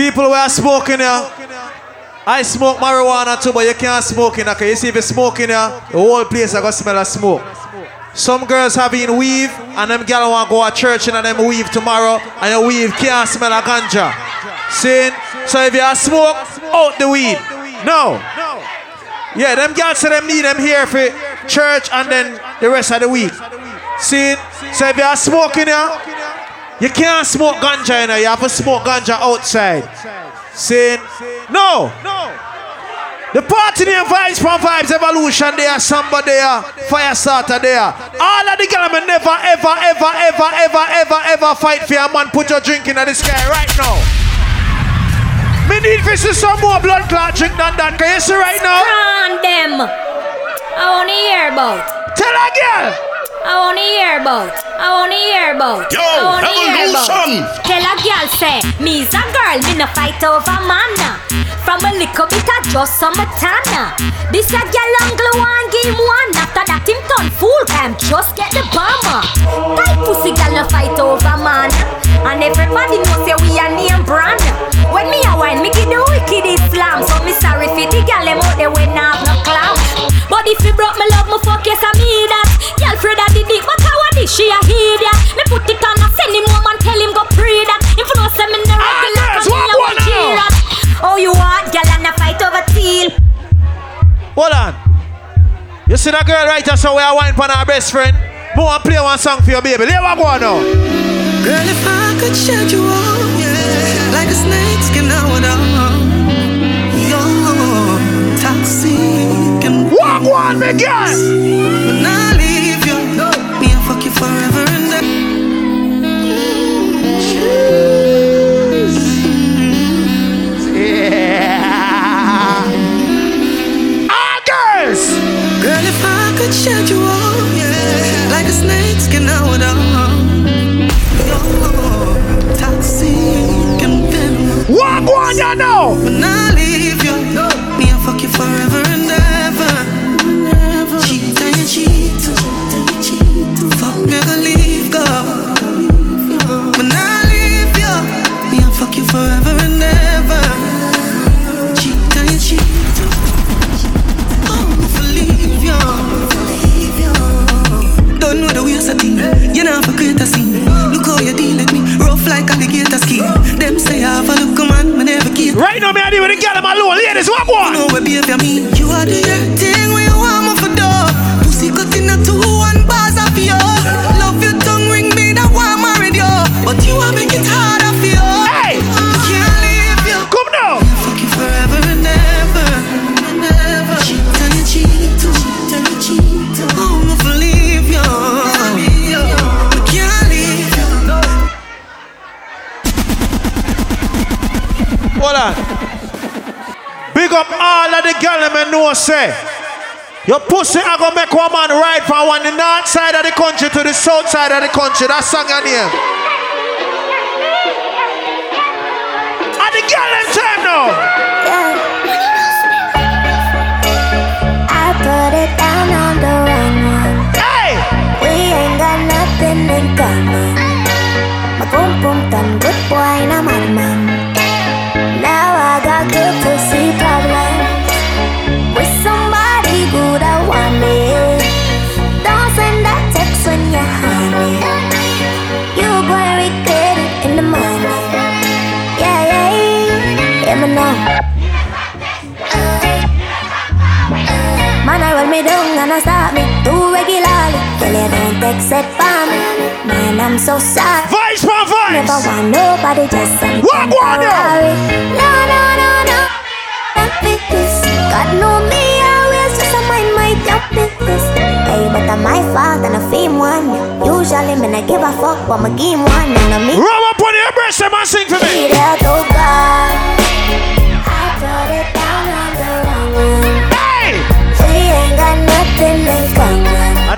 People who are smoking here. I smoke marijuana too, but you can't smoke in here. You see if you smoke in here, the whole place I got smell of smoke. Some girls have been weave, and them girls want to go to church and them weave tomorrow, and your weave can't smell of ganja. See? So if you are smoke, out the weed. No. Yeah, them girls say them need them here for church and then the rest of the week. See? So if you are smoking here, you can't smoke ganja in here. You have to smoke ganja outside. See? No. No. The party name Vybz from Vybz Evolution there, somebody there, Fire Starter there. All of the girls never, ever, ever, ever, ever, ever, ever fight for a man. Put your drink in the sky right now. Me need to see some more blood clot drink than that. Can you see right now? Run them. I wanna hear about. Tell a girl. I wanna hear about. I wanna hear about. Yo, I wanna hear about. Tell a girl say, me's a girl, me no fight over man. From a little bit of just some tana. This a girl angle one game one. After that him turn full time, just get the bomber. Tight pussy girl no fight over man. And everybody know say we a name brand. When me a wine, me give the wicked Islam. So me sorry for the girl them out there when I have no clown. But if you broke my love, me fuck yes I me that. Girl Fred a did it, but how a this she a hear that. Me put it on, I send him home and tell him go pray that. If you know say me no ah, regular, yes, come what here one now? that. Oh you want girl and a fight over teal. Hold on. You see that girl right there, so we are wine for our best friend. Go and play one song for your baby. Let what go on now. Girl, if I could shed you off, yeah, like a snake skin out on. You're toxic and What go on, girl? On, you off, yeah, like the snakes can know? With the girl my low. Ladies, what go on? know behavior mean. You are the all of the girl and know say. Your pussy I gonna make one man ride from one the north side of the country to the south side of the country. That song your name. Don't for me. Man, I'm so sorry. Vibes from Never vibes. want nobody just some What temporary. No, no, no, no. Not with this. God know me always just a mind my job business. Hey, but I'm my fault and I fame one. Usually, me not give a fuck, but my game one and I me. Rub up on your breast and man sing for me. Help, oh God. I put it down on the wrong one. Hey! We ain't got nothing in common.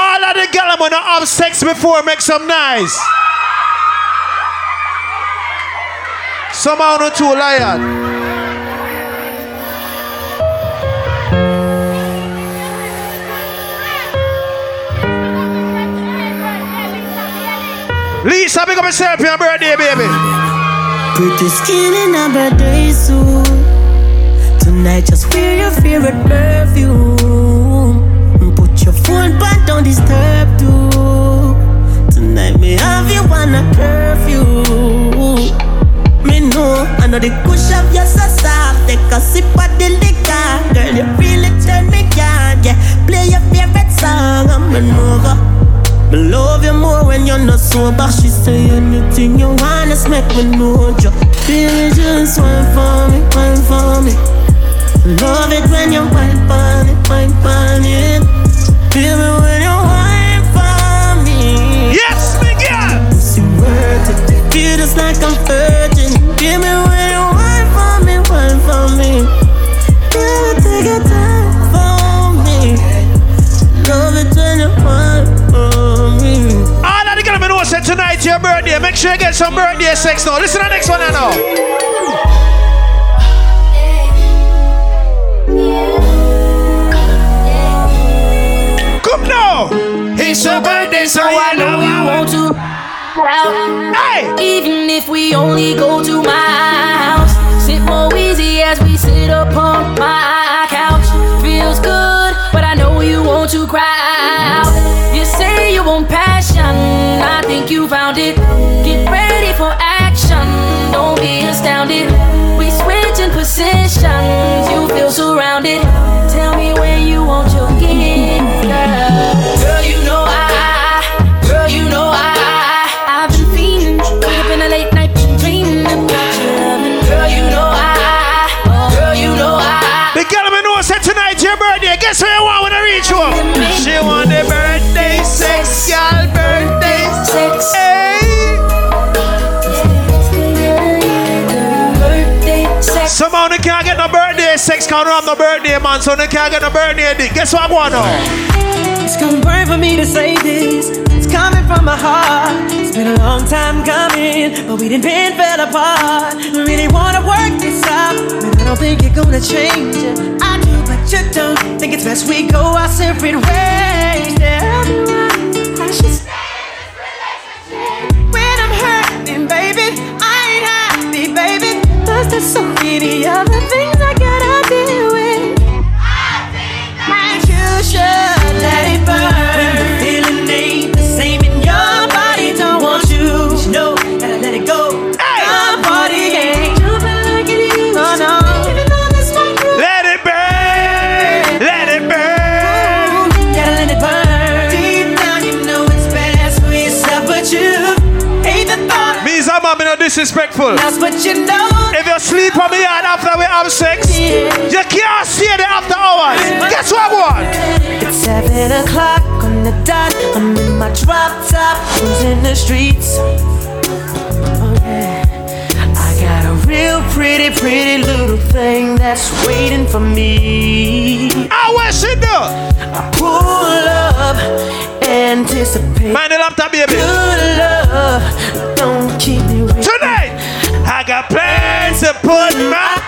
All of the girls when have sex before, make some noise. Somehow not too lion. Lisa, big up yourself your birthday, baby. Pretty skin in a birthday suit. Tonight, just wear your favorite perfume. Know, I the push of your so soft. Take a sip of the liquor. Girl, you really turn me on. Yeah, play your favorite song. I'm an over. Me love you more when you're not sober. She say anything you want, just make me know you. Baby, just wine for me, wine for me. Love it when you wine for me, wine for me. Feel me when you wine for me. Yes, me girl. Worth it. Feel just like I'm virgin. Give me birthday. Make sure you get some birthday sex now. Listen to the next one I know. Come now. It's your birthday, so I know you want to. Hey! Even if we only go to my house, sit more easy as we sit upon my couch. Feels good, but I know you want to cry out. You say you want passion I think you found it. Be astounded. We switch in positions, you feel surrounded. Somehow they can't get no birthday sex, can't have no birthday man, so they can't get no birthday dick. Guess what I want now? It's gonna for me to say this. It's coming from my heart. It's been a long time coming, but we didn't been fell apart. I really wanna work this out, but I don't think you're gonna change it. I do, but you don't. Think it's best we go our separate ways. Tell me why I should there's so many other things I gotta deal with. I think that you should let it burn. When the feeling ain't the same in your body, don't want you. You know, gotta let it go. Hey. Your body ain't jumping like it used oh, no. Even though this might grow. Let it burn. Let it burn. Ooh, gotta let it burn. Deep down, you know it's best for yourself, but you hate the thought. Means I'm not being disrespectful. That's what you know. If you sleep on me and after we have sex, you can't see it after hours. Guess what I want? It's seven o'clock on the dot. I'm in my drop top, cruising the streets. Oh yeah. I got a real pretty, pretty little thing that's waiting for me. I wish it do. I pull up, anticipate. Mind the laptop, baby. Good love, don't keep me waiting. Tonight, got plans to put my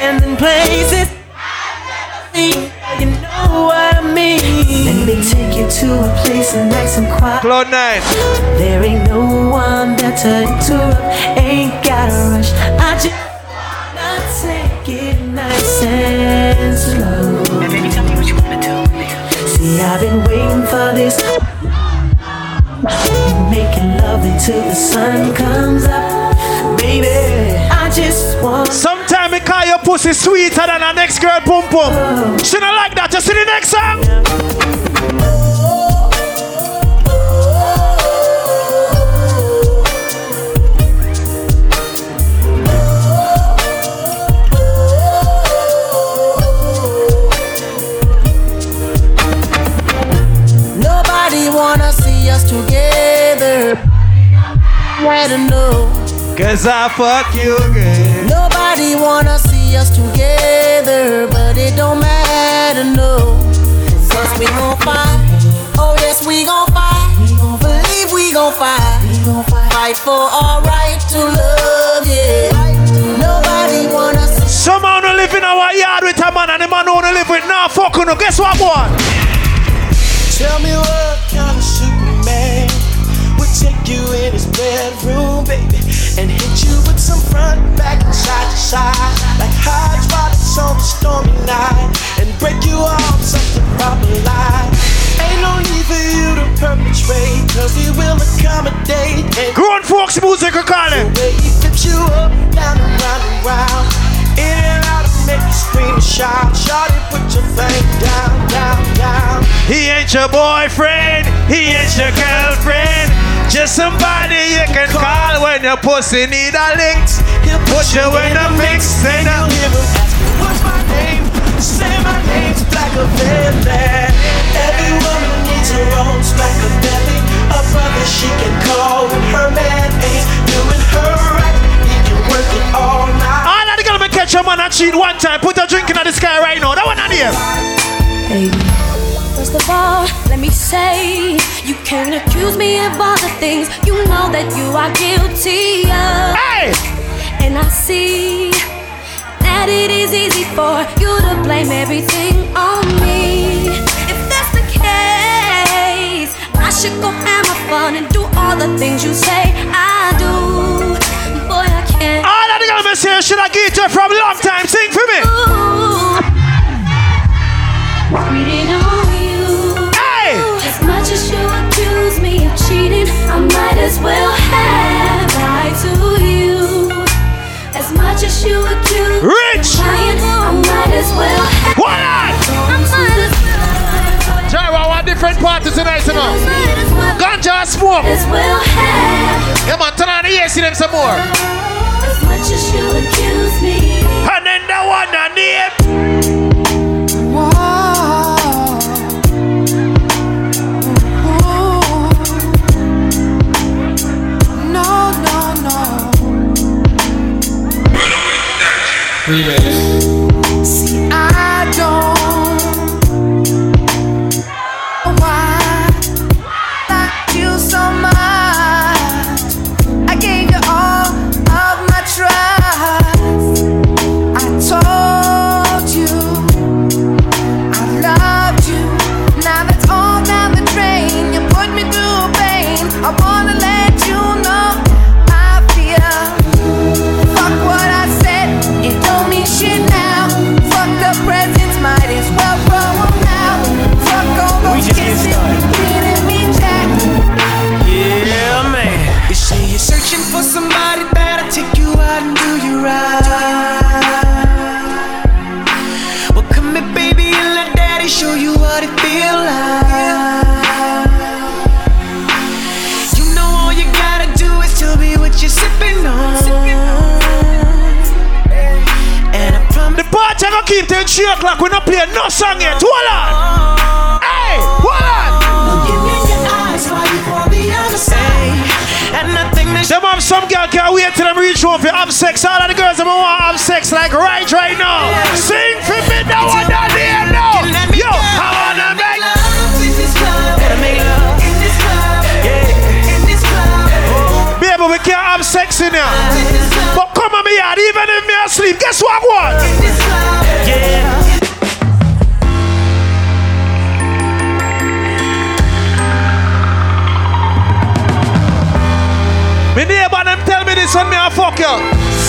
hands in places. I've never seen. You know what I mean. Let me take you to a place and nice and quiet. Cloud nine. There ain't no one there to interrupt. Ain't gotta rush. I just not take it nice and slow. And baby, tell me what you wanna do. See, I've been waiting for this making love until the sun comes up. Baby, I just want. Sometimes we call your pussy sweeter than our next girl pum pum. She not like that. Just see the next song. Nobody to see us together. Where to know. Cause I fuck you again. Nobody wanna see us together, but it don't matter, no. Cause we gon' fight. Oh yes, we gon' fight. We gon' believe we gon' fight. Fight for our right to love, yeah. Nobody wanna see Some man wanna live in our yard with a man and the man wanna live with nah fuck no. Guess what boy? Tell me what kind of Superman would take you in his bedroom, baby, and hit you with some front, back, and side to side, like hydraulics on a stormy night, and break you off something proper like. Ain't no need for you to perpetrate, cause he will accommodate. Grown folks music we call the way he flips you up, down and round and round, in and out, make you scream and shout. Shawty, put your thing down, down, down. He ain't your boyfriend, he ain't your girlfriend. Just somebody you can call when your pussy need a. He'll Put you in the mix, Then him ask what's my name? Say my name's Blackavelli. Every woman needs her own Blackavelli. A brother she can call when her man ain't doing her right. He can work it all night. All of the girls catch a man and cheat one time. Put a drink in the sky right now. That one on here. First of all, let me say, you can't accuse me of all the things you know that you are guilty of. Hey! And I see that it is easy for you to blame everything on me. If that's the case, I should go have my fun and do all the things you say I do. Boy, I can't. All of the girls me say should I get you from long time. Sing for me. Ooh. I as well have lied to you. As much as you accuse Rich! lying, I might as well have. What on? I might as well. Gyro, I want different parties tonight, you know. Ganja smoke. As well have. Yeah, man, turn on the AC them some more. As much as you accuse me. And then the one on the See, 3 o'clock. We not play no song yet. Hold on. Hey, hold on. Some girl can't wait till them reach home for have sex. All of the girls them want have sex like right right now. Sing for me now and now. Yo, I wanna make Baby, we can't have sex in here. Even if me asleep, guess what I want? Yeah. Me neighbor them tell me this when me a fuck you.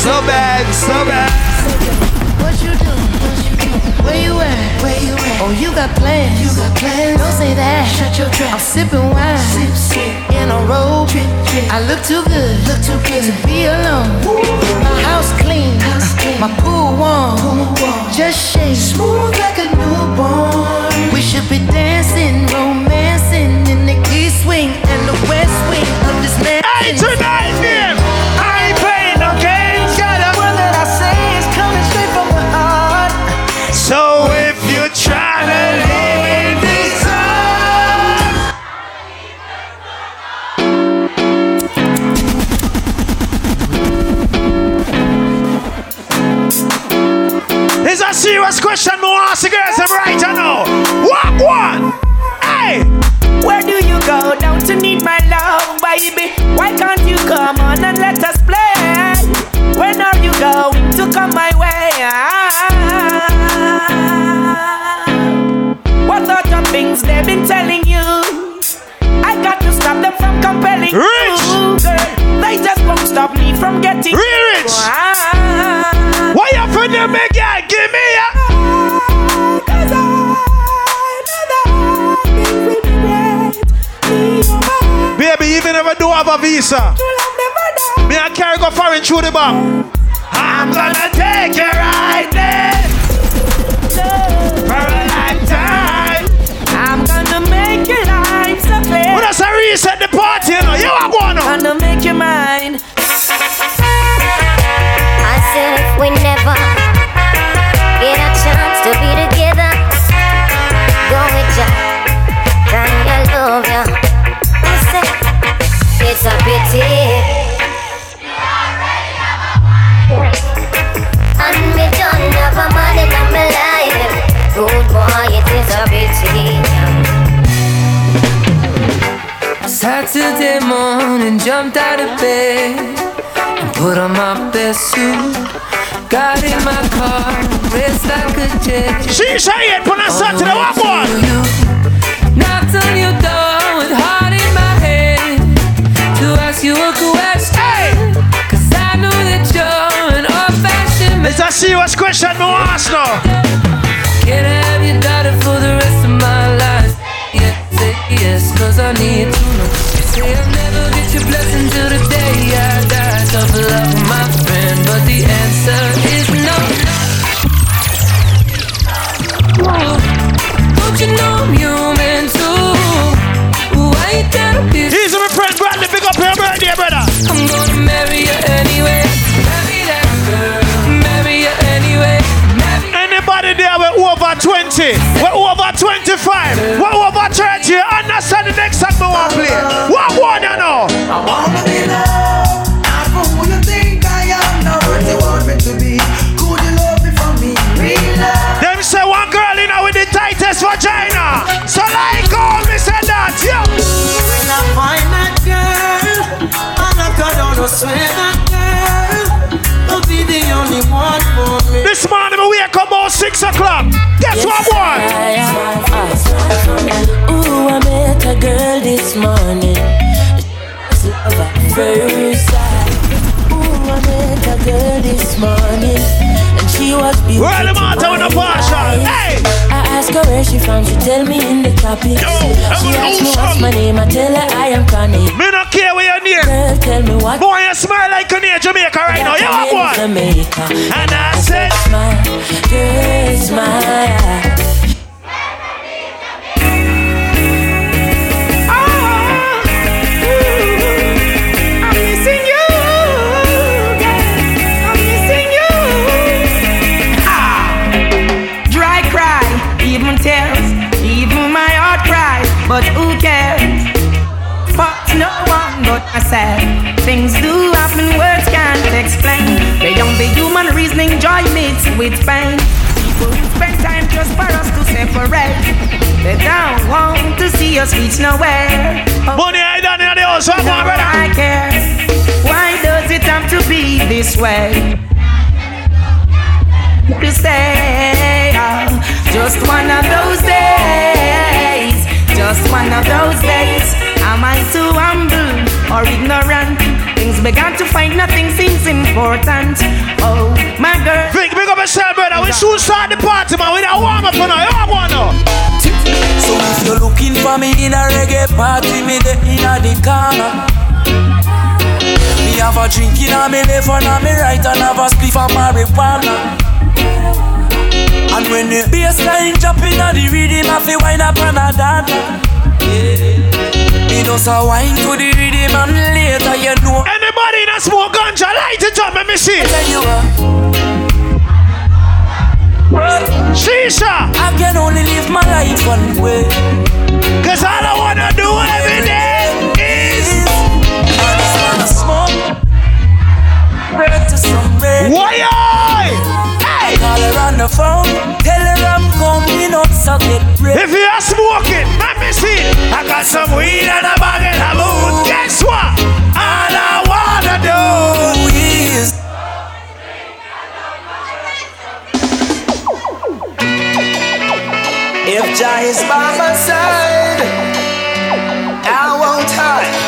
So bad, so bad. Oh, you got plans. You got plans. Don't say that. Shut your trap. I'm sipping wine. Sip, sip. In a robe. Drip, drip. I look too good. Look too good to be alone. My house clean. House clean. My pool warm. Pool warm. Just shake. Smooth like a newborn. We should be dancing, romancing in the east wing and the west wing of this man. Hey, tonight, do have a visa, true love never die. me I carry go foreign through the back. I'm gonna take you right there for a lifetime. I'm gonna make your life so clear. What does I reset the party, you know? You are going on. Gonna make you mine. Saturday morning, jumped out of bed and put on my best suit. Got in my car, raced like a jet. She say it when I start to the one. You knocked on your door with heart in my head to ask you a question. Cause I know that you're an old fashioned man. It's a serious question, no ask now. 20, with over 25, with over 30, understand the next song we want to play? What one you know? I wanna be loved, not for who you think I am, not what you want me to be. Could you love me for me? Real love. Them say one girl in there with the tightest vagina. So like all me said that, yo. When I find that girl, and I got on about 6 o'clock. Guess what, boy? Ooh, I met a girl this morning. It's love at first sight. Ooh, I met a girl this morning, she was beautiful. Where the matter with the partial? Hey! I asked her where she from, she tell me in the tropics. Yo, She asked me what's my name, I tell her I am Connie. Me not care where you're near. Girl, tell me what Boy, you smile like you're near Jamaica right now. You are. Jamaica. And I said, Smile, girl, smile. But myself. Things do happen, words can't explain. Beyond the human reasoning, joy mixed with pain. People who spend time just for us to separate. They don't want to see us reach nowhere. Oh, Money I done in the house. What, now brother? I care. Why does it have to be this way? To say, oh, just one of those days, just one of those days. Am I too humble or ignorant? Things began to find nothing seems important. Oh, my girl. Vic, big up yourself, brother. We soon start the party, man. We don't warm up for now. You are one now. So if you're looking for me in a reggae party, me the in a the corner. Me have a drink in a me left and a me right and have a spliff of marijuana. And when the bass line drop in a the rhythm, I feel wine up and a dance. Yeah. Me just a wine to the rhythm and later you know. Anybody that smoke ganja, light it up, let me see. Tell you what. Shisha, I can only live my life one way. cause all I wanna do every day is. I just wanna smoke. Break to some bread. Why? call her on the phone. Tell her I'm coming up, so get ready. If you are smoking, let me see. I got some weed and a bag in a moon. Guess what? All I wanna do is. If Jah is by my side, I won't hide.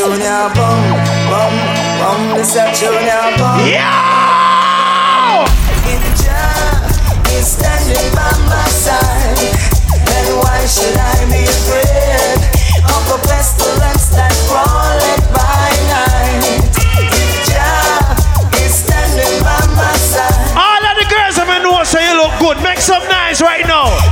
This a junior bum, bum, bum, this a junior bum. Yeah! If Jah is standing by my side, then why should I be afraid of a pestilence that crawleth by night? If Jah is standing by my side, All of the girls I'm know say you look good. Make some nice right now.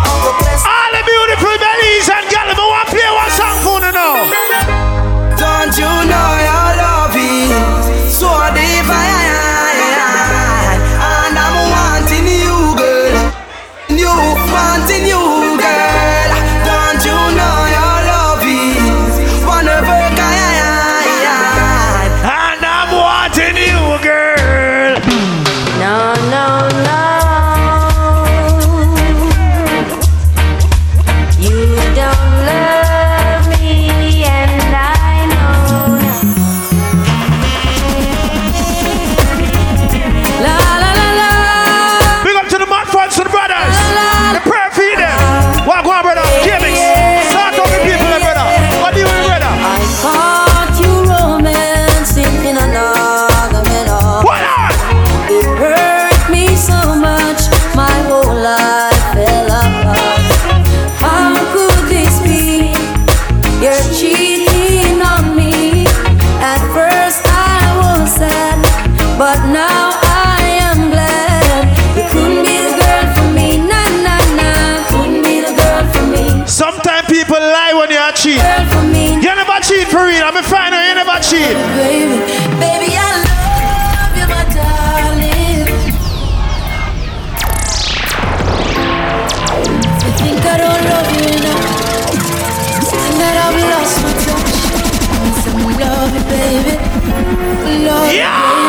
Cheat. I'm a find out you never cheat. Baby, baby, I love you, my darling. You think I don't love you enough? And that I've lost my touch. Some love you, baby. Love you, Yo! Baby,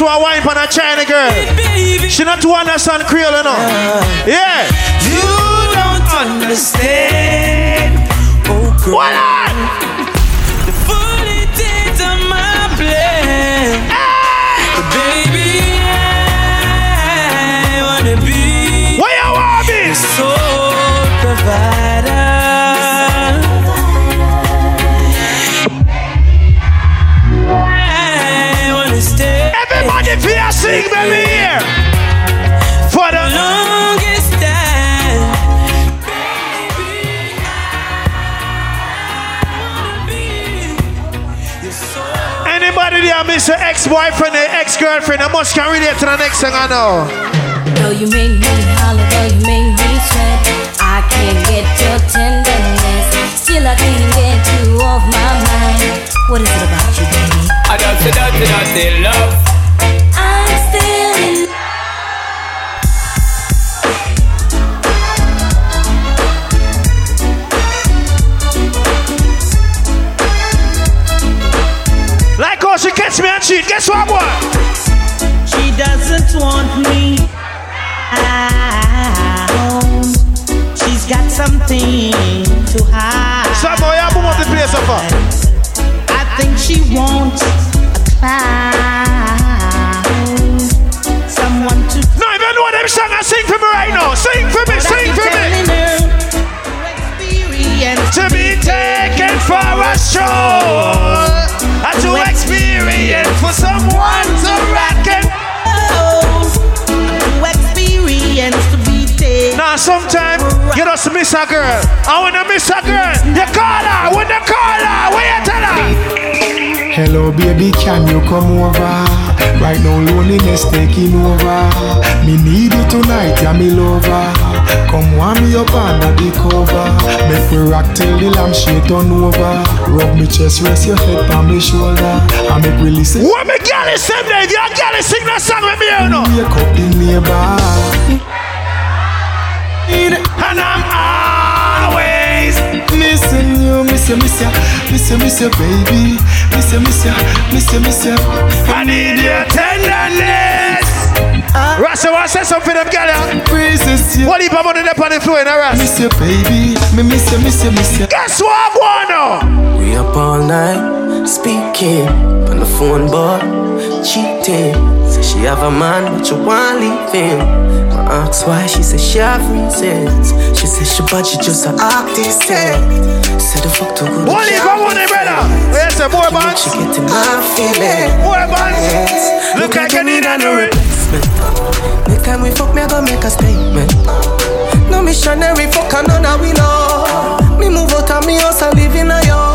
dance floor, wine on a China girl. She not to understand Creole, know. Yeah. you don't understand. Oh, girl. Anybody there miss an ex-boyfriend or ex-girlfriend? I must can relate to the next thing I know. Though you make me holler, though you make me sweat, I can't get your tenderness. Still, I can't get you off my mind. What is it about you, baby? I don't say dirty, dirty love. Miss a girl. And when you miss a girl, you call her. When you call her, what you tell her? Hello, baby, can you come over? Right now, loneliness taking over. Me need you tonight, yeah, me lover. Come warm me up under the cover. Make we rock till the lampshade turn over. Rub me chest, rest your head on my shoulder. I make we listen. What me girl is sing there? Your girl is sing that song with me, you know. Wake up the neighbor. And I'm always missing you, miss you, miss you, miss you, miss you, baby, miss you, miss you, miss you, miss you. I need your tenderness. Uh. Rasta want say something them girl yeah? Praises you. What if I'm on the on the floor in a Ras? Miss you, baby, me miss you, miss you, miss you. Guess what I want now? We up all night speaking on the phone, boy, cheating. Say she have a man, but you want leave him. I ask why, she say she have reasons. She say she but she just a artist. Say the fuck to good. What if I want it better? Yes, sir, boy bands. She get getting my feeling. More bands. Yes. Look like I need an replacement. Next time we fuck, me I go make a statement. No missionary fuck, and none of we know. Me move out of me house and live in a yard.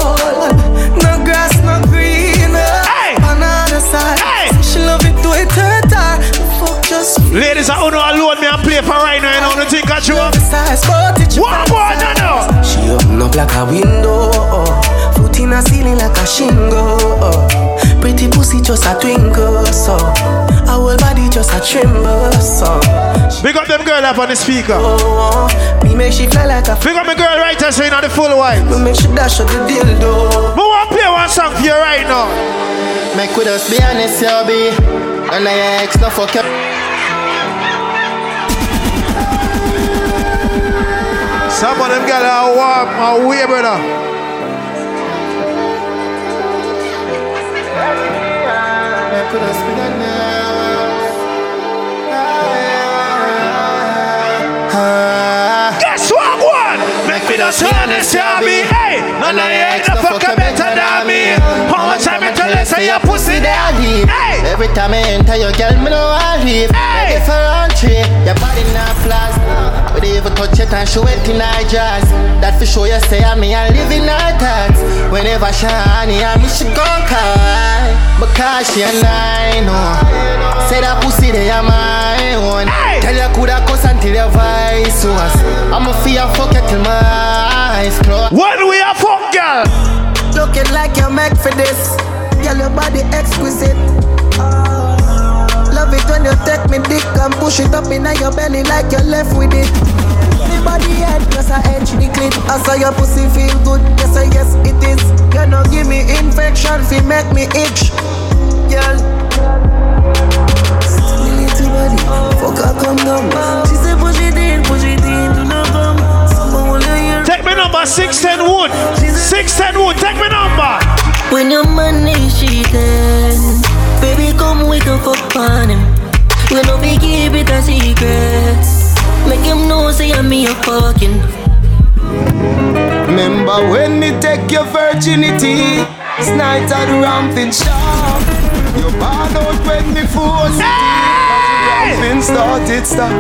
Ladies, I don't know alone me and play for right now. You know the thing got you up. size, but it One boy, no, no. She open up like a window. Foot in a ceiling like a shingle. Pretty pussy just a twinkle. So our whole body just a tremble. So Big up them girl up on the speaker. oh, me make she fly like a Big up my girl right there saying on the full white. Me make she dash out the dildo. But want play one song for you right now. Make with us be honest, yo, be. And I ex no fuck you. Some of them girl are warm, are way brother. Make with us be honest. Guess what one? Make me yeah, me. Hey, none of you ain't no fucker better than me. How much time tell you say your pussy there? Hey, Every time I enter your girl, me know I leave. Hey. Make it for entry, your body not flaws. But even touch it and show it in our jazz. That for sure you say I me and live in our thoughts. Whenever shiny, I me she gon' cry. Because she and I know. Say that pussy they are my own. Oh. Hey. Tell you coulda cuss until your voice was. Oh. I'ma feel fuck you till my eyes close. when we are fuck girl. Looking like you're made for this. Girl, your body exquisite. Love it when you take me dick and push it up in your belly like you're left with it. Me body head plus I edge the clit. I saw your pussy feel good. Yes, I yes it is. You know give me infection, fi make me itch. Girl. Little body, fuck her come down. She say push it in, push it in, do not come. Someone will hear. Take me number 610 Wood. 610 Wood, take me number. When your money baby come we can fuck on him. We no be keep it a secret. Make him know say I'm me a fucking. Remember when me take your virginity? It's night at the ramping shop. You ball out when me force it. Started stop.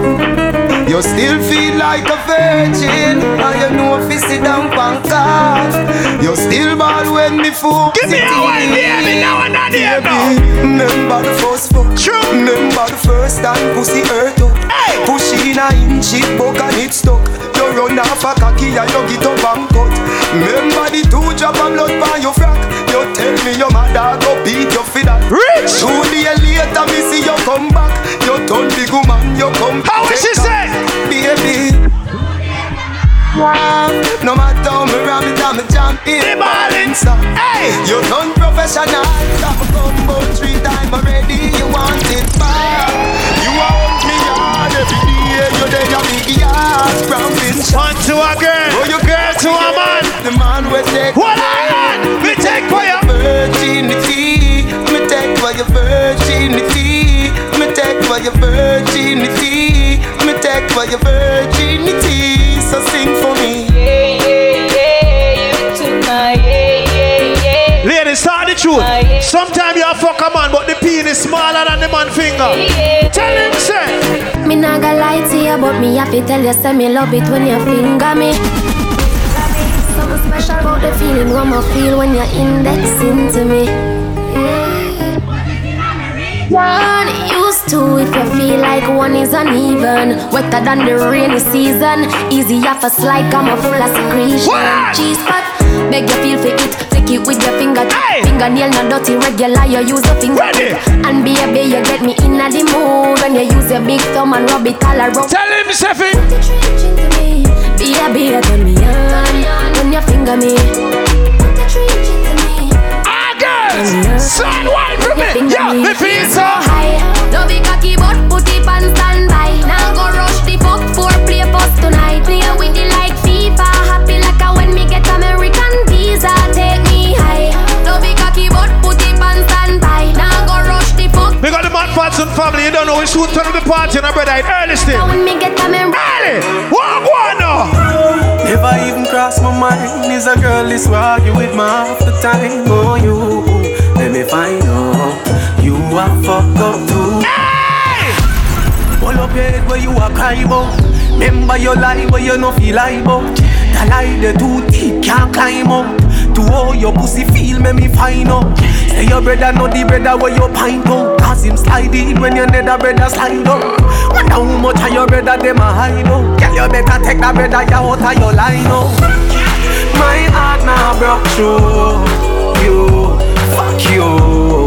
You still feel like a virgin. And you know if you sit down pancart. You still ball when me force Give me it. a one, baby, now and then, here now. Remember the first fuck. True. Remember the first time pussy hurt up. Hey. Push in a inch it buck and it stuck. You run off a cocky and you get up and cut. Remember the two drop of blood by your frack. You tell me your mother go beat you for that. Rich. Two days later me see you come back. You turn big woman, you come. How is she say? Baby. No matter how me ram it, I'm a champion. The ballin'. So, Hey. you done professional. Stop a combo three times already. You want it back. You want me hard every day. You dead a big yard. Promise. One to a girl, Oh, you girl to a man. The man will take What I want, me take for you. virginity. Me take for your virginity. Me take for your virginity. Me take for your virginity. So sing for me. Ladies, tell the truth. Sometimes you fuck a man, but the penis smaller than the man finger. Tell him, say, Me nah gonna lie to you, but me have to tell you, say me love it when you finger me. Something special about the feeling one more feel when you're indexing to me. One used to if you feel like one is uneven, wetter than the rainy season. Easy off a slide, I'm a full of secretion. Cheese pot, make you feel for it. Take it with your finger. Fingernail not dirty, regular. You use your finger. Ready. And baby, you get me in the mood when you use your big thumb and rub it all around. Tell him, Seffy. Baby, you turn me on when you finger me. Ah, girls, son, wine for me. Yeah, me feel so high. Don't be cocky, but put it on standby. We got the Mad Fatson family. You don't know we soon turn the party, and brother, it early still. When me get American. Early. Walk one now. Never even cross my mind Is a girl this will argue with me half the time Oh you, let me find out You are fucked up too Hey! Pull up your head where you are cry about Remember your lie where you no feel like about The lie the too deep can't climb up To how your pussy feel make me find out Say your brother not the brother where you pint out. Cause him slide in when your nether brother slide up Wonder how much of your brother them a hide out. Girl you better take that brother you out of your line out. My heart now broke through You, fuck you.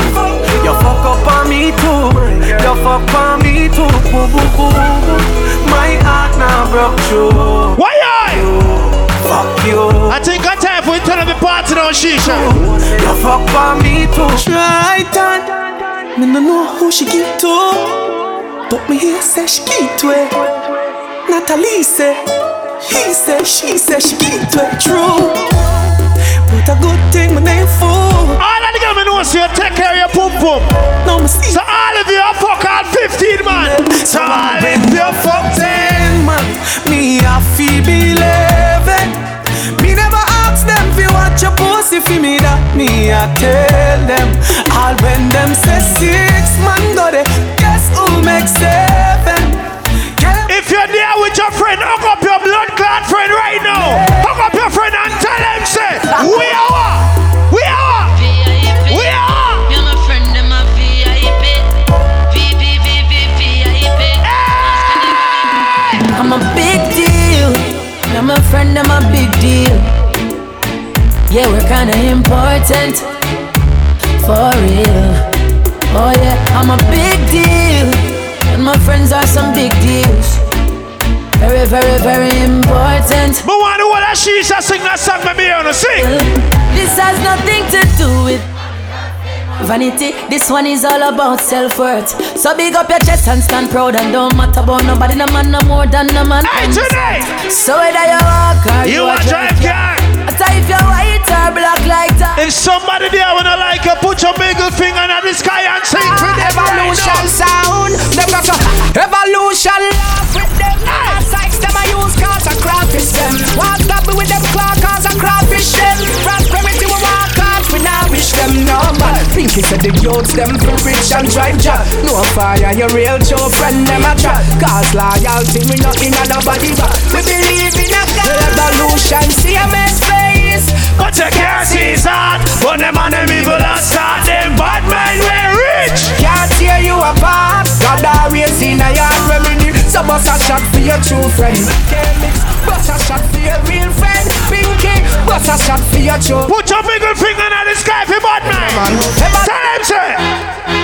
You fuck up on me too. You fuck on me too. Boo, boo, boo. My heart now broke through Why you? Fuck you. I think I time for you turn up the party now, Shisha. You fuck on me too. Try that Me no know who she give to But me hear say she give to it. Natalie say He say, she say she give to it. True. But a good thing my name fool All of the girls know so you take care of your pum pum. No, me see. So all of you are fuck all 15 man. So all of you fuck 10 man. Me I feel believe fi watch your pussy fi me that me I tell them. All when them say six man go there, guess who make seven? If you're there with your friend, hook up your blood clot friend right now. Hook up your friend and tell him say, we are? We are? We are You're my friend, I'm a VIP. VIP, VIP, VIP. I'm a big deal. You're my friend, I'm a big deal. Yeah, we're kinda important. For real. Oh yeah, I'm a big deal. And my friends are some big deals. Very, very, very important. But why do what that Shisha sing that song be on to sing? This has nothing to do with vanity. This one is all about self-worth. So big up your chest and stand proud and don't matter about nobody. No man no more than no man. Hey, today. So whether you walk or You you, a drive car. Tell if you're white or black like that. If somebody there wanna like you, put your middle finger in the sky and sing for them Evolution right sound. Them got a evolution laugh with them. Sites them I use cause I crawfish them. Walk me with them claw cause I crawfish them. Prosperity we walk cause we now wish them no man. Pinky said the youths them for rich and drive job. No fire, your real true friend them a try. Cause loyalty we not in a nobody but we believe in a Revolution, CMS face. But you can't see his heart But them and them evil and start Them bad men we rich Can't tear you apart. God always in a yard remedy. So bust a shot for your true friend. Bust a shot for your real friend. Pinky, bust a shot for your true. Put your middle finger in the sky for bad man. Tell him say.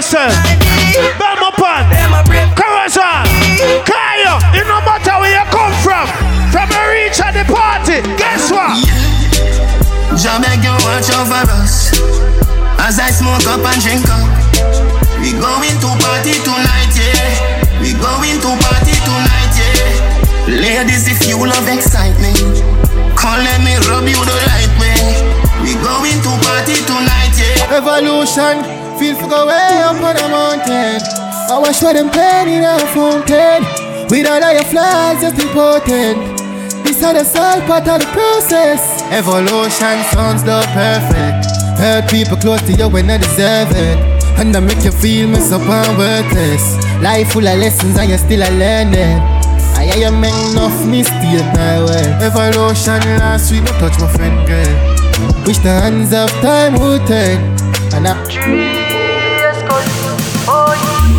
yourself. Bell my pan. Carousel. Kaya. It no matter where you come from. From the reach of the party. Guess what? Jamaica, watch over us. As I smoke up and drink up. We going to party tonight, yeah. We going to party tonight, yeah. Ladies, if you love excitement, come let me rub you the right way. We going to party tonight, yeah. Evolution feel for go way up on a mountain. I wash for them pain in a fountain. With all of your flaws, just important. This are the salt part of the process. Evolution sounds the perfect. Hurt people close to you when I deserve it. And I make you feel up and worthless. Life full of lessons and you're still a learning. I hear you make enough mistake my way. Evolution last week, no touch my friend girl. Wish the hands of time would turn. And I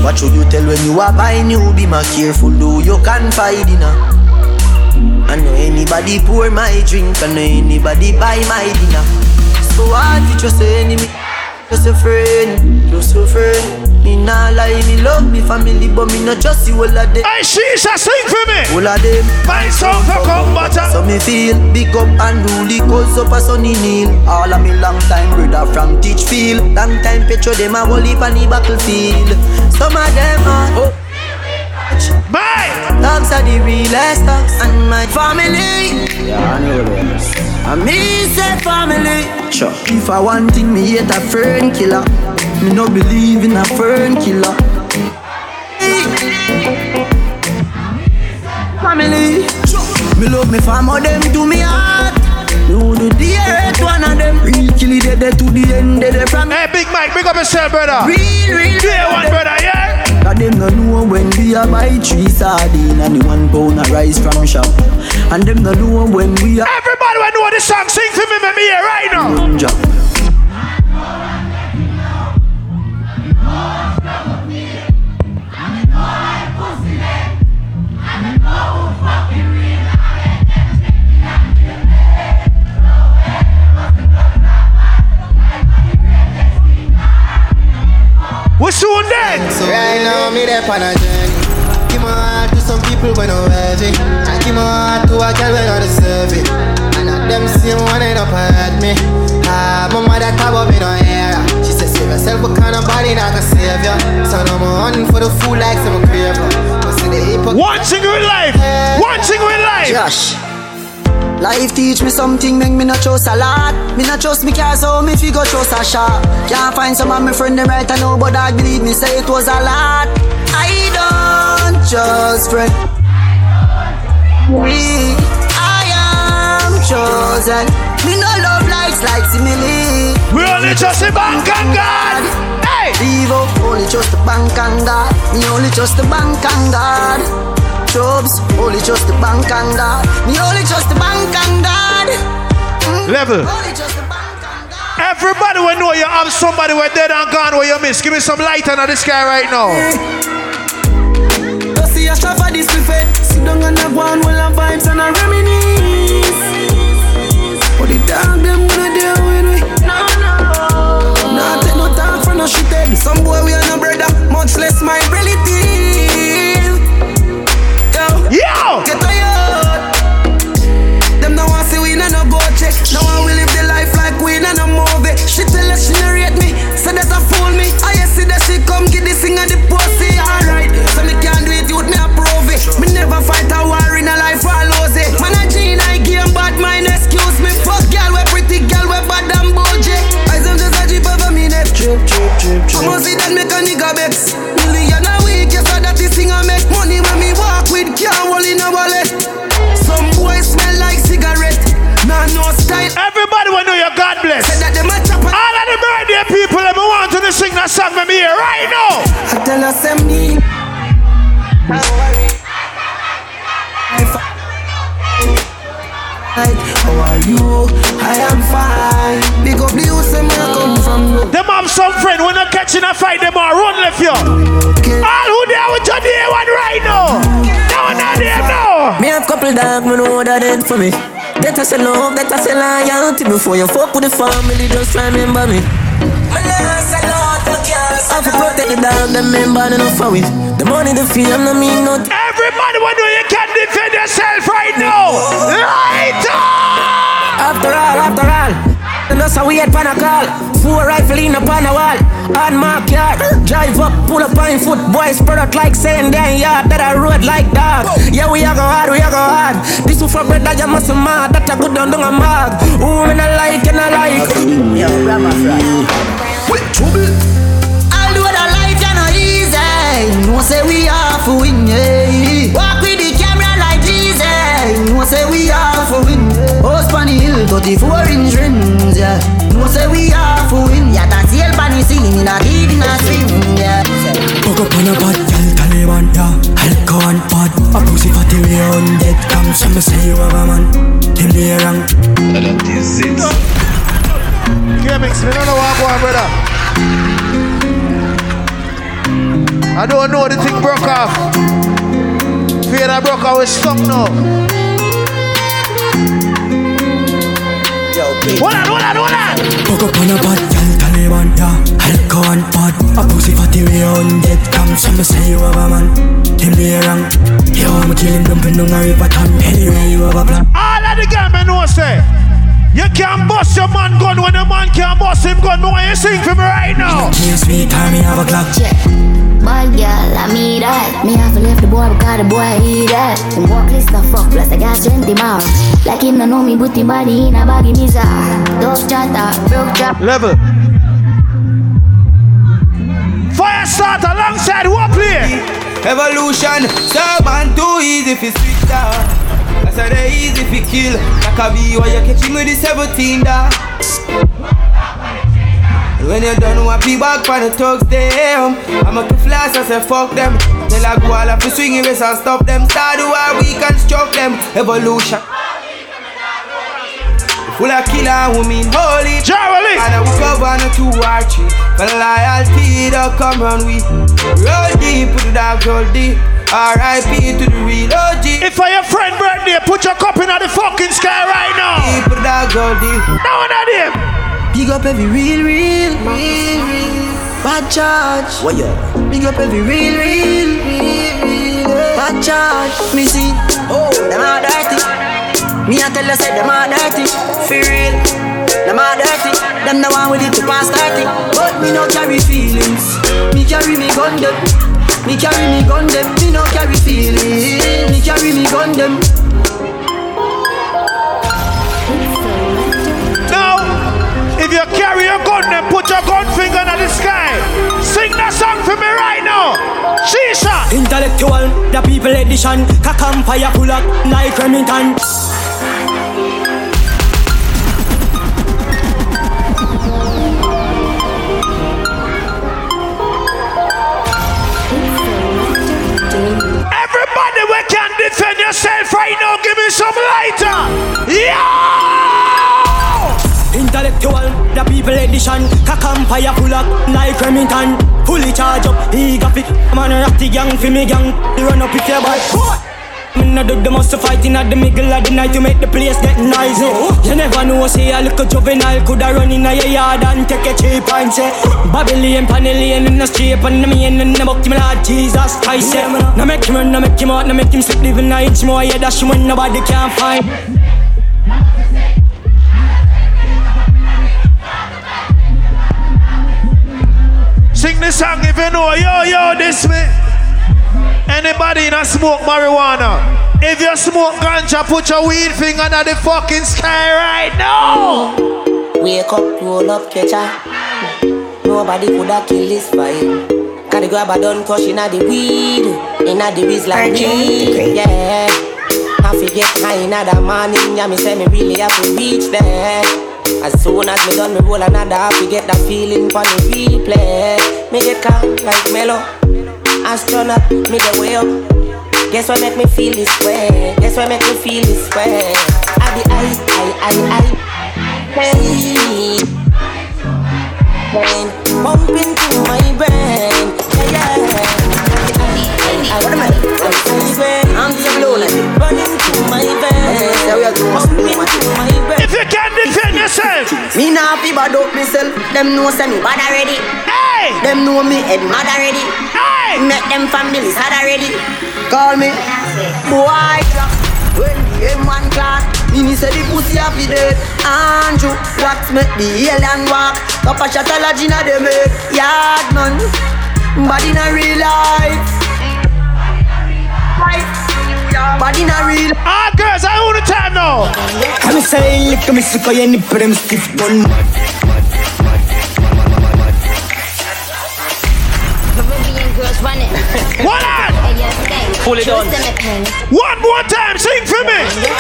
What should you tell when you are buying new? Be more careful, do you confide in her? Uh. I know anybody pour my drink, I know anybody buy my dinner. So hard to just say enemy, just a friend, just a friend. Me nah lie, me love me family, but me not just see all of them. Hey, she's a sing for me. All of them. Find some for combatant. So me feel big up and rule cause up a sunny kneel. All of me long time brother from Teachfield. Long time petro them a heap on the battlefield. Some of them are oh. Bye. Dogs are the realest dogs and my family. Yeah, I know this. And me say family. Sure. If I want thing, me hate a fern killer. Me no believe in a fern killer. Family. Me love me family, them do me heart. Do the hurt one of them. Real kill it dead to the end, dead from. Hey, Big Mike, big up yourself, brother. Real, real. Yeah, one brother, yeah. Cause them no know when we a buy three sardine and the one pound a rice from shop. And them no know when we a Everybody will know this song. Sing for me, me, here right now. drop. We're soon dead. So right now, me there on a journey. Give my heart to some people when I'm heavy. I give my heart to a girl when I deserve it. And at them same one end up hurt me. Ah, my mother me no hair. She said, save yourself, what kind of body not a savior. So I'm on for the like some craver. But see the hypocrite. One thing with life. One thing with life. Josh. Life teach me something, make me not trust a lot. Me not trust me car, so me fi go trust a shot. Can't find some of my friend them right I know, but I believe me say it was a lot. I don't trust friend. We, I am chosen. Me no love likes like simile. We only trust the bank and God. Hey! Leave up, only trust the bank and God. Me only trust the bank and God. Jobs, only trust the bank and God. Me only trust the bank and God. Mm-hmm. Level. Everybody will know you have somebody where dead and gone where you miss. Give me some light under the sky right now. You see a shop for this fed Sit down and a go on while a vibes and a reminisce But the dog them gonna deal with we No, no Nah take no talk for no shit head Some boy we are no brother Much less my relative vex Million a week yes so that this thing I make Money when me walk with can't hold in a wallet Some boys smell like cigarette Nah no style Everybody know God bless. That them a chop All of the birthday people that want to sing that song for me here right now. I tell us me How are you? I am fine. Big up the youth, them where I come from. Them have some friend when they catching a fight, them are run left you. All who there with your day one right now. Now now there now. Me have couple dog, me know that dead for me. That I say love, that I say loyalty. Before you fuck with the family, just remember me. I have to protect the dog, them member enough for it. The money, the fame, no mean nothing. Everybody will know you can defend yourself right now. Right After all, after all. And that's how we had pan a call. Four rifle in upon a wall. On my car. Drive up, pull up on foot. Boys spread out like saying damn yard. That I road like dog. Yeah, we are go hard, we are go hard. This one for bread that you must mad. That I good down down a mag. Who me not like and I like. Yo, grandma fry with trouble. Although the life you know no say we have to win. Yeah. Walk with the camera like Jesus, no say we have to win. House on the hill, 34 inch rims. Yeah. No say we have to win. Yeah, that's the on the scene, in a deep in a swing. Yeah. Fuck up on a bad girl, Taliban, yeah Alcohol and bad A pussy fatty way on dead Come some say you have a man Them they wrong That is it K-Mix, me don't know what I'm going, brother I don't know the thing broke off. Fear that broke off, we stuck now. Hold on, hold on, hold on. Fuck up on a bad girl, Taliban, yeah. Alcohol and bad. A pussy fatty way on dead Come some say you have a man Them they wrong. Yo, I'm killing them Pen down a river Tom Anyway, you have a plan. All of the girl me know say You can't bust your man gun when a man can't bust him gun. No, you sing for me right now. Yes, me time me have a clock. Bad girl, I mean that. Me have to left the boy because the boy he that. Him walk list the fuck plus I got strength him. Like him no know me, but him body in a baggy mizar. Dove chatter, broke drop. Level. Fire start alongside who play? Evolution, so man too easy fi switch down. That's how eh, they easy fi kill. Like a bee when you catch him with the 17 da. When you done what be back for the thugs them I'm a to flash I say fuck them. Tell a go all up to swing your and stop them. Start the war we can struck them. Evolution. Full of killer who mean holy Jeremy And I will cover on a two or three For loyalty don't come round we Roll deep put the dog roll deep. R.I.P. to the real OG If I your friend birthday Put your cup in the fucking sky right now. Put the dog roll deep. Now one of them Big up every real, real, real, real Bad charge. What yeah? Big up every real, real, real, real Bad charge. Me see. Oh, them are dirty. Me I tell you say them are dirty. For real. Them are dirty. Them the one with it to pass 30 But me no carry feelings. Me carry me gun them. Me carry me gun them. Me no carry feelings. Me carry me gun them if you carry your gun, then put your gun finger in the sky. Sing that song for me right now. Shisha. Intellectual, the people edition. Kakam fire pull up like Remington. Everybody we can defend yourself right now, give me some lighter. Yo! Intellectual, the people edition. Kakam fire pull up like Remington. Fully charge up, he got it. Man, rock the gang for me gang. Run up with your bike. Me no do the most fighting at the middle of the night to make the place get noisy. You never know, say a little juvenile coulda run in your yard and take a cheap and say Babylon, Panellian in the street and the man in the book, me Lord Jesus Christ. No make him run, no make him out, no make him slip living a inch more. Yeah, him when nobody can find. Sing the song if you know. Yo, yo, this me. Anybody in a smoke marijuana? If you smoke ganja, put your weed finger in the fucking sky right now. Wake up, roll up, catch her. Nobody coulda kill this fight. Can the a done crush inna the weed, inna the biz like me. Yeah. I forget high inna the morning, yeah me say me really have to reach there. As soon as me done me roll another, I forget that feeling for the replay. Me get calm like mellow. Astronaut, me the way up. Guess what make me feel this way? Guess what make me feel this way? I be I, I, I, I. Hey, brain pumping through my brain. Yeah, yeah. What am I? I'm so blown. Running through my veins. Pumping through my yourself, Me nah fi bad up myself. Them know say me bad already. Hey! Them know me head mad already. Hey! Make them families sad already. Call me boy. When the M1 class, me me say the pussy happy dead. Andrew, what make the alien walk? Papa shot a lodge inna them head. Yard man, body in a real life. Body not real. Ah, girls, I own the time now. I'm saying, look at me, so I ain't put him stiff bun. One on! Fully done. One more time, sing for me!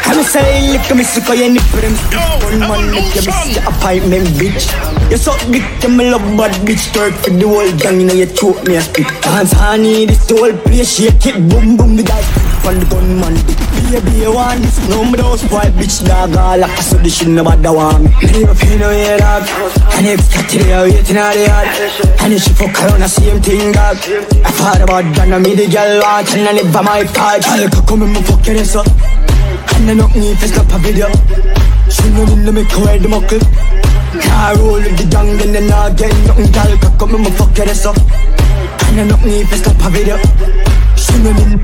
I'm saying, look at me, so I ain't put him stiff bun. Man, look at me, see a pipe, man, bitch. You suck dick, you me love bad bitch Turk for the whole gang, you know you choke me a spit Dance honey, this the whole place Shake it, boom boom, the guys from the gunman Baby, you want this number those white bitch dog all like a solution about the one Many of you know you dog. And if you today you're waiting at the yard And if you fuck around the same thing dog I thought about that now me the girl want And I by my part Girl, you come and fuck your ass up. And I don't need to stop a video. She know me to make her wear the muckle. Car roll with the gang then I get nothing Girl, could come and fuck your ass up. And I don't need to stop a video.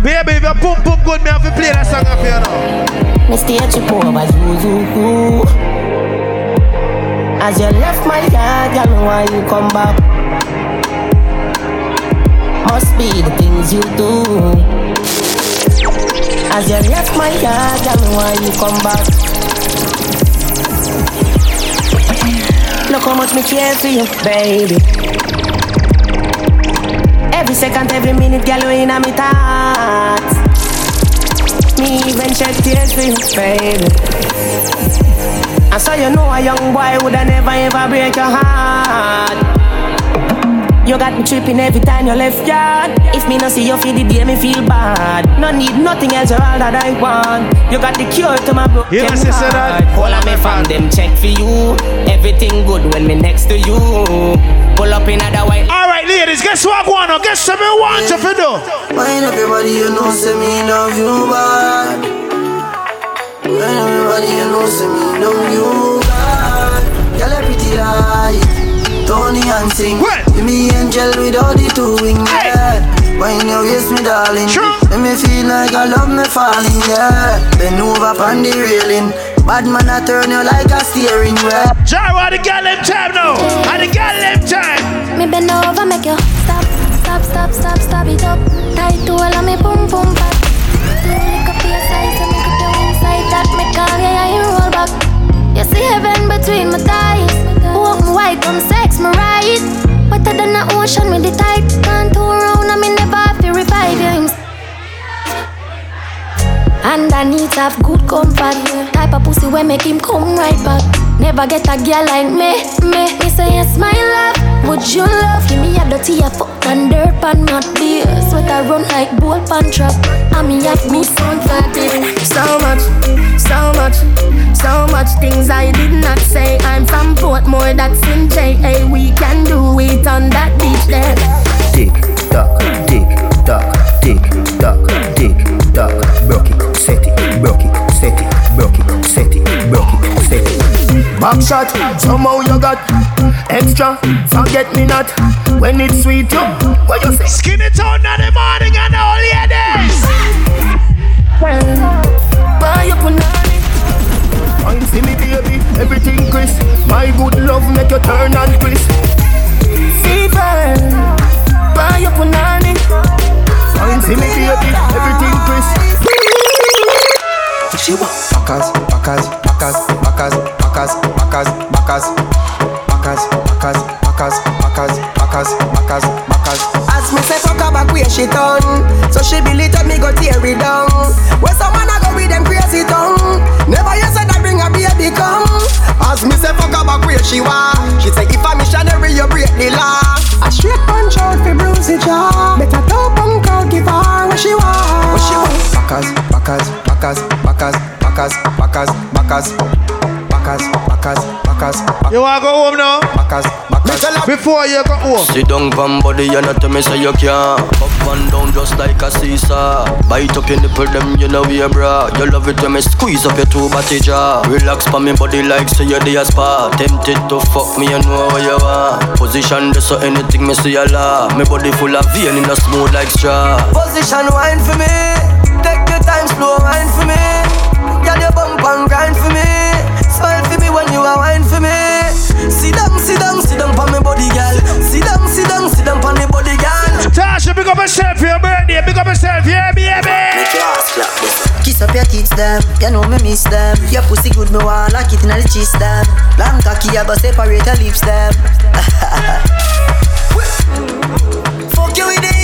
Baby, if you boom boom good, me have to play that song up here now. Me stay chip over Zuzu As you left my yard, girl, why you come back? Must be the things you do As you left my yard, girl, why you come back? Look how much me care for you, baby Every second, every minute, girl, you in my thoughts Me even shed tears for you, baby And so you know a young boy woulda never ever break your heart you got me tripping every time you left yard. If me no see you feel the day, me feel bad. No need nothing else, you're all that I want. You got the cure to my broken sister, heart. All of me from them check for you. Everything good when me next to you. Pull up in other white. All ladies, guess what I want? Guess what me want you to do? When everybody you know say me love you bad. When everybody you know say me love you bad. Girl you pretty Tony and sing. Give me angel without the two wing yeah. When you waist me darling. Let me feel like I love me falling yeah. Bend over on the railing. Bad man I turn you like a steering wheel. The girl them time now? And the girl them time Me bend over, make you stop, stop, stop, stop, stop it up. Tight to all of me boom boom back. Do lick up your size, so make up your inside. That me call yeah, yeah, you roll back. You see heaven between my thighs. Walk me white, come sex me right. Wetter than the ocean with the tide. Can't turn around, I me never have to you. And I need have good comfort Type of pussy where make him come right back Never get a girl like me, me Me say yes my love, would you love Give me a dirty a fuck and dirt pan not beer Sweat I run like bull pan trap And me have good comfort So much, so much, so much things I did not say. I'm from Portmore, that's in JA. We can do it on that beach there. Tick tock, tick tock, tick tock, tick tock. Broke it, set it, broke it, set it, broke it, set it, broke it, set it. Back shot, somehow you got extra. Forget me not when it's sweet. You, what you say? Skin it out in the morning and all ladies. Buy up punani. Fine, see me baby, everything crisp. My good love make you turn and crisp. Fever, buy up punani. Fine, see me baby, everything crisp. She want Backers, backers, backers, backers, backers, backers, backers, backers, backers, backers, backers, backers, backers, backers. As me say fuck her back where she done So she it up, me go tear it down Where someone a go with them crazy tongue Never you said that bring a baby come As me say fuck her back where she want She say if a missionary you break the law A straight punch out fi bruise the jaw Better top punk out give her what she want What she want Backers, backers, backers, backers, backers, backers, backers, backers, backers, backers. You wanna go home now? Backers, backers. Before you go home. Sit down pan body and not tell me say you can't Up and down just like a seesaw. Bite up your nipple them you know we bra. You love it when me squeeze up your two body jaw. Relax pa me body like say you the spa. Tempted to fuck me you know what you want Position this so anything me see a law Me body full of vein in a smooth like straw. Position wine for me. Take your time slow wine for me Get your bump and grind for me. Smile for me when you are wine for me. Sit down, sit down, sit down on me body girl. Sit down, sit down, sit down on me body girl. Tasha, big up yourself for your birthday. Big up yourself, yeah, baby. Make Kiss up your tits them, you know me miss them. Your pussy good, me want lock it in the cheese them. Long cocky, I go separate your lips them. Fuck you with the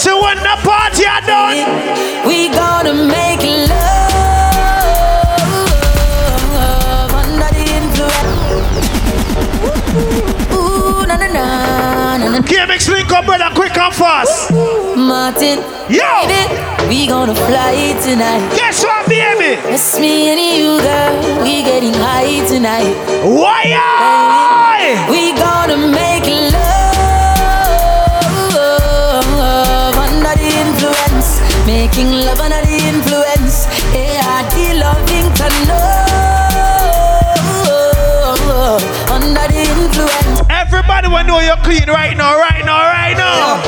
see when the party are done? We gonna make love under the influence. Ooh, na na na na na. KMX link up, brother, quick and fast. Martin, Yo! baby, we gonna fly tonight. Guess what, baby? It's me and you, girl. We getting high tonight. Why? We gonna make Making love under the influence. Yeah, the loving to know under the influence. Know you're clean right now, right now, right now.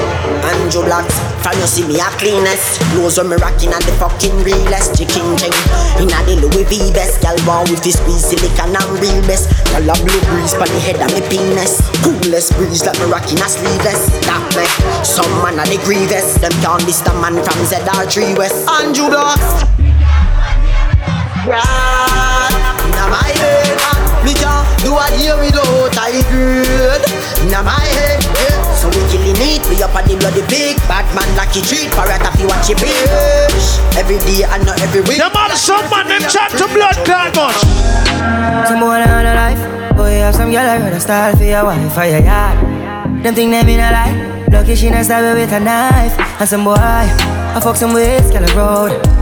Andrew Blacks, from you see me a cleanest? Clothes when me rocking and the fucking realest Chicken king, inna the Louis V best Girl want with this squeeze silicon and real best Girl a blue breeze pon the head of me penis. Coolest breeze like me rocking a sleeveless. That me, some man a the grievous. Them can't miss the man from ZR3 West. Andrew Blacks Yeah, inna my head Me can't do a year without I good Inna my head yeah. So we killing it, we up on the bloody big Bad man lucky treat, parrot if you watch it bitch Every day and not every week Them all some man, them chat to blood clot much. Some boy on a life. Boy, have some girl I rather style for your wife or your yard. Them think them in a lie. Lucky she not stab me with a knife. And some boy, I fuck some ways, girl a road.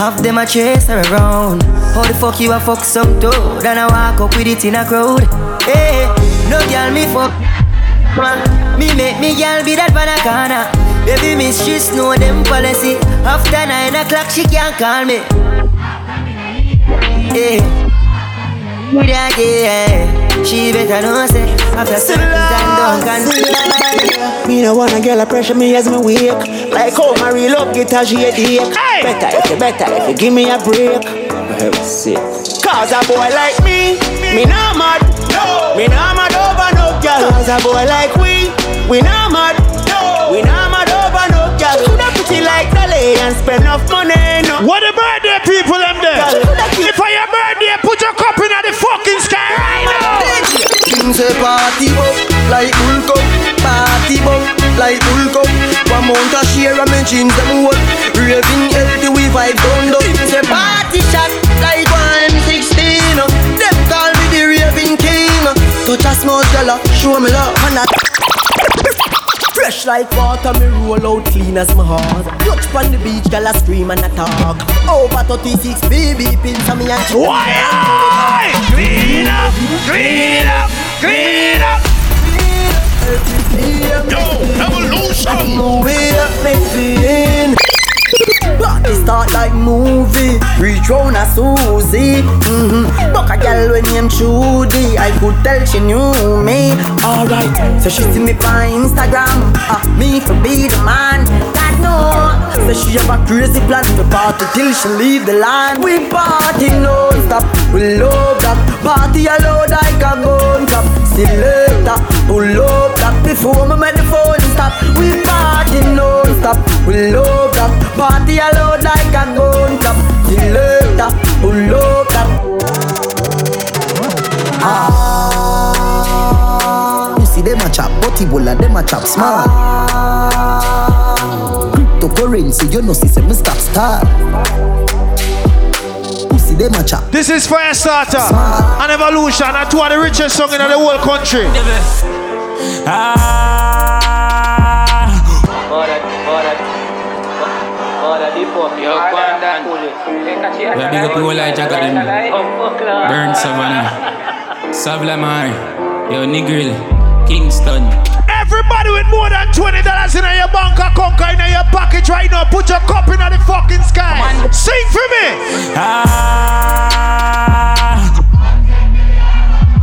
Half them a chase her around. How the fuck you a fuck some toad? And I walk up with it in a crowd. Hey, no girl me fuck. Man, me make me girl be that banana. Baby miss she know them policy. After nine o'clock she can't call me. Yeah. Yeah, yeah. She better know say after certain time don't can Me no wanna girl a pressure me as me wake. Like how my real up get a shade Better if you better if you give me a break. Cause a boy like me, me not mad. No. Me not mad over no girl. Cause a boy like we, we not mad. No. We not mad over no girl. Coulda pretty. Like Dolly and spend enough money no. What about the people them there? Say party up like bull cup Party up like bull cup One month a share and me jeans them whole Raving healthy we vibe down up Things say party shot like one M16 Them call me the raving king Touch a small girl show me love and that Fresh like water, me roll out clean as my heart. Touch on the beach, girl a scream and a talk. Over 36 baby pins on me and she Why? Clean up, clean up, clean up. Yo, evolution. Movie up, make Party start like movie. Reach round a Susie. Mm-hmm. Buck a girl when named Trudy I could tell she knew me. Alright, so she see me on Instagram. Uh, Me for be the man God no So she have a crazy plan to party till she leave the land. We party non-stop We love that. Party alone like a gun cap Selector Pull up that Before me make the phone stop We party non-stop We love that Party alone like a gun cap Selector Pull up that Ah, you see them a chop, body bola, them a chop smart. Cryptocurrency, you know, see, say me stop start. Pussy, them a chop. This is Fire Starter and Evolution and two of the richest song in the whole country. Ah. Yo, Kwandan. We big up the whole like Jack them. Burn Savannah. Savlamar. Yo, Negril. Kingston. Everybody with more than twenty dollars in your bank account, in your pocket right now, put your cup in the fucking sky. Sing for me. Ah.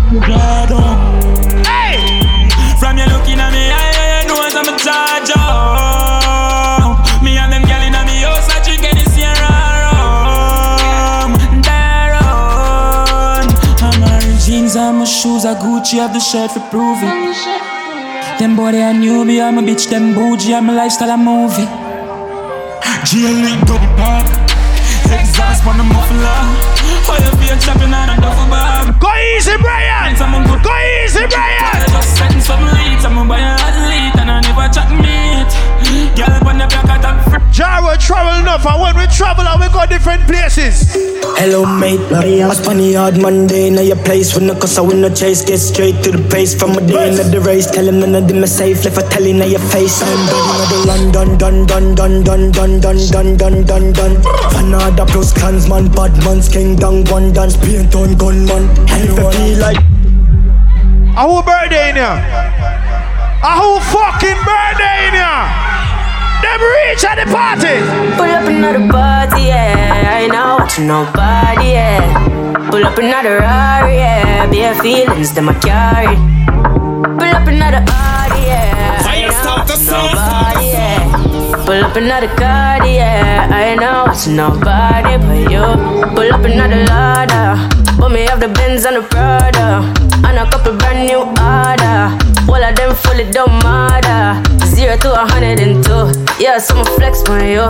Hey! Gucci have the shirt for prove it. Them boy they a newbie, I'm a bitch, them bougie, I'm a lifestyle, a movie. GLE double park. Exhaust on the muffler. Fire fear chopping on a duffel bag. Go easy, Brian. Go easy, Brian. I just setting some leads. I'm a buy a athlete and I never chat meat. Girl, on the back of top. Jaro travel enough, and when we travel, and we go different places. Hello, mate. I spun the hard Monday. Now your place with no cause I win no chase. Get straight to the pace from a day into the race. Tell him none of them are safe. Left a telling now your face. I'm done with the London, done, done, done, done, done, done, done, done, done, done. Fanada plus clansman, bad man's king, down one dance, paint on gunman. And if I feel like. A who birthday in here? A who fucking birthday in here? Them reach at the party. Pull up another party, yeah. I know watch nobody, yeah. Pull up another Rari, yeah. Bare feelings, them I carry. Pull up another party, yeah. I know watch nobody, yeah. Pull up another card, yeah. I know it's nobody but you. Pull up another ladder. But me have the Benz and the Prada. And a couple brand new order. All of them fully don't matter. Zero to a hundred and two. Yeah, so I'ma flex on you.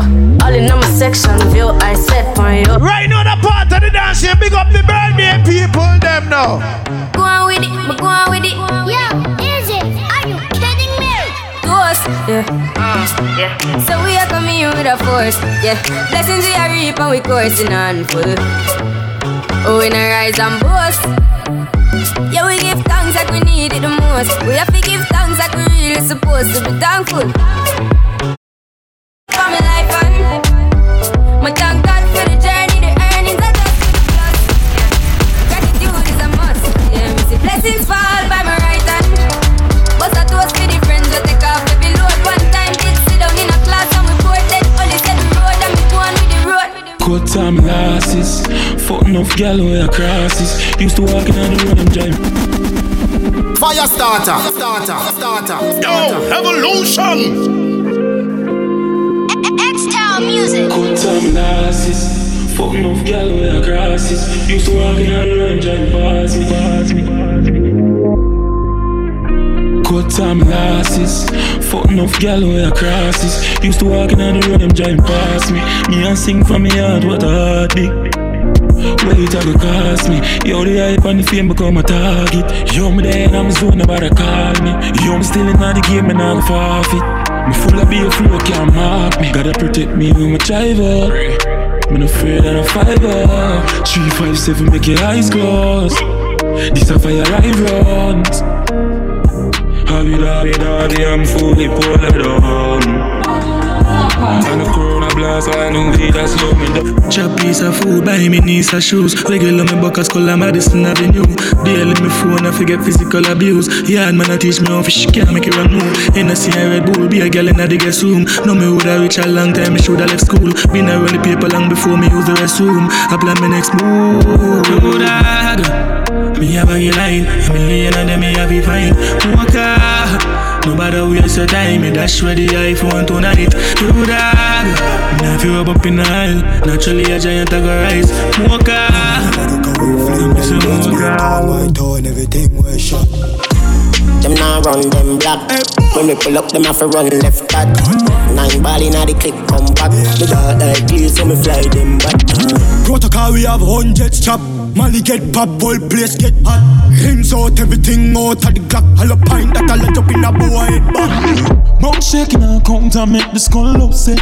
All in on my section view, I set on you. Right now, the part of the dance, here, big up the birthday people, them now. Go on with it, but go on with it. Yo, easy. Are you kidding me? Ghost, yeah. Ah, yeah. So we are coming in with a force, yeah. Blessings we are reap and we coursing on full. Oh, we not rise and boast. Yeah, we give thanks like we need it the most. We have to give thanks like we really supposed to be thankful. For my life and my thank God for the journey, the earnings for the. Gratitude is a must. Yeah, blessings fall Cut time losses. Fuck enough gal where I crosses. Used to walk in on the road and drive. Fire starter. Starter. Starter. Yo, evolution. X-Town music. Cut time losses. Fuck enough gal where I crosses. Used to walk in on the road and drive past me. Past me. Past me. Cut time losses. Fuck enough gal where I crosses. Used to walk in the road and drive past me. Me and sing from me heart what a heartbeat. Wait, I go cost me. Yo, the hype and the fame become a target. Yo, me there I'm zone, nobody call me. Yo, me still in the game and I'm forfeit. Me full of beer flow, can't mark me. Gotta protect me with my driver. Me no afraid of a fiver. Three, five, seven, make your eyes close. This a fire live runs. Have it, have it, have it, I'm fully pulled down. And the corona blast, I know we that slow me down. Chop piece of food, buy me niece of shoes. Regular me buckets, color Madison Avenue. Daily me phone, I forget physical abuse. Yard man, I teach me how fish can't make it run move. In a see a Red Bull, be a girl in a the guest room. Know me woulda reach a long time, me shoulda left school. Been around the paper long before me use the restroom. I plan my next move. Do that. Me have a line, a million of them me have it fine. Walker. Nobody waste your time, me dash with the iPhone tonight. Do that. Now if you rub up in the aisle, naturally a giant I go rise. Mocha. Miss a mocha. My toe and everything was shot. Them now run them black. When we pull up, them have to run left back. Nine ball inna the click, come back. Me got like this, so me fly them back. Protocol, we have hundreds chop. Molly get pop, whole place get hot. Rims out, everything out of the clock. All a pint that I let up in a boy head back. Mouth shaking and count and make the skull upset.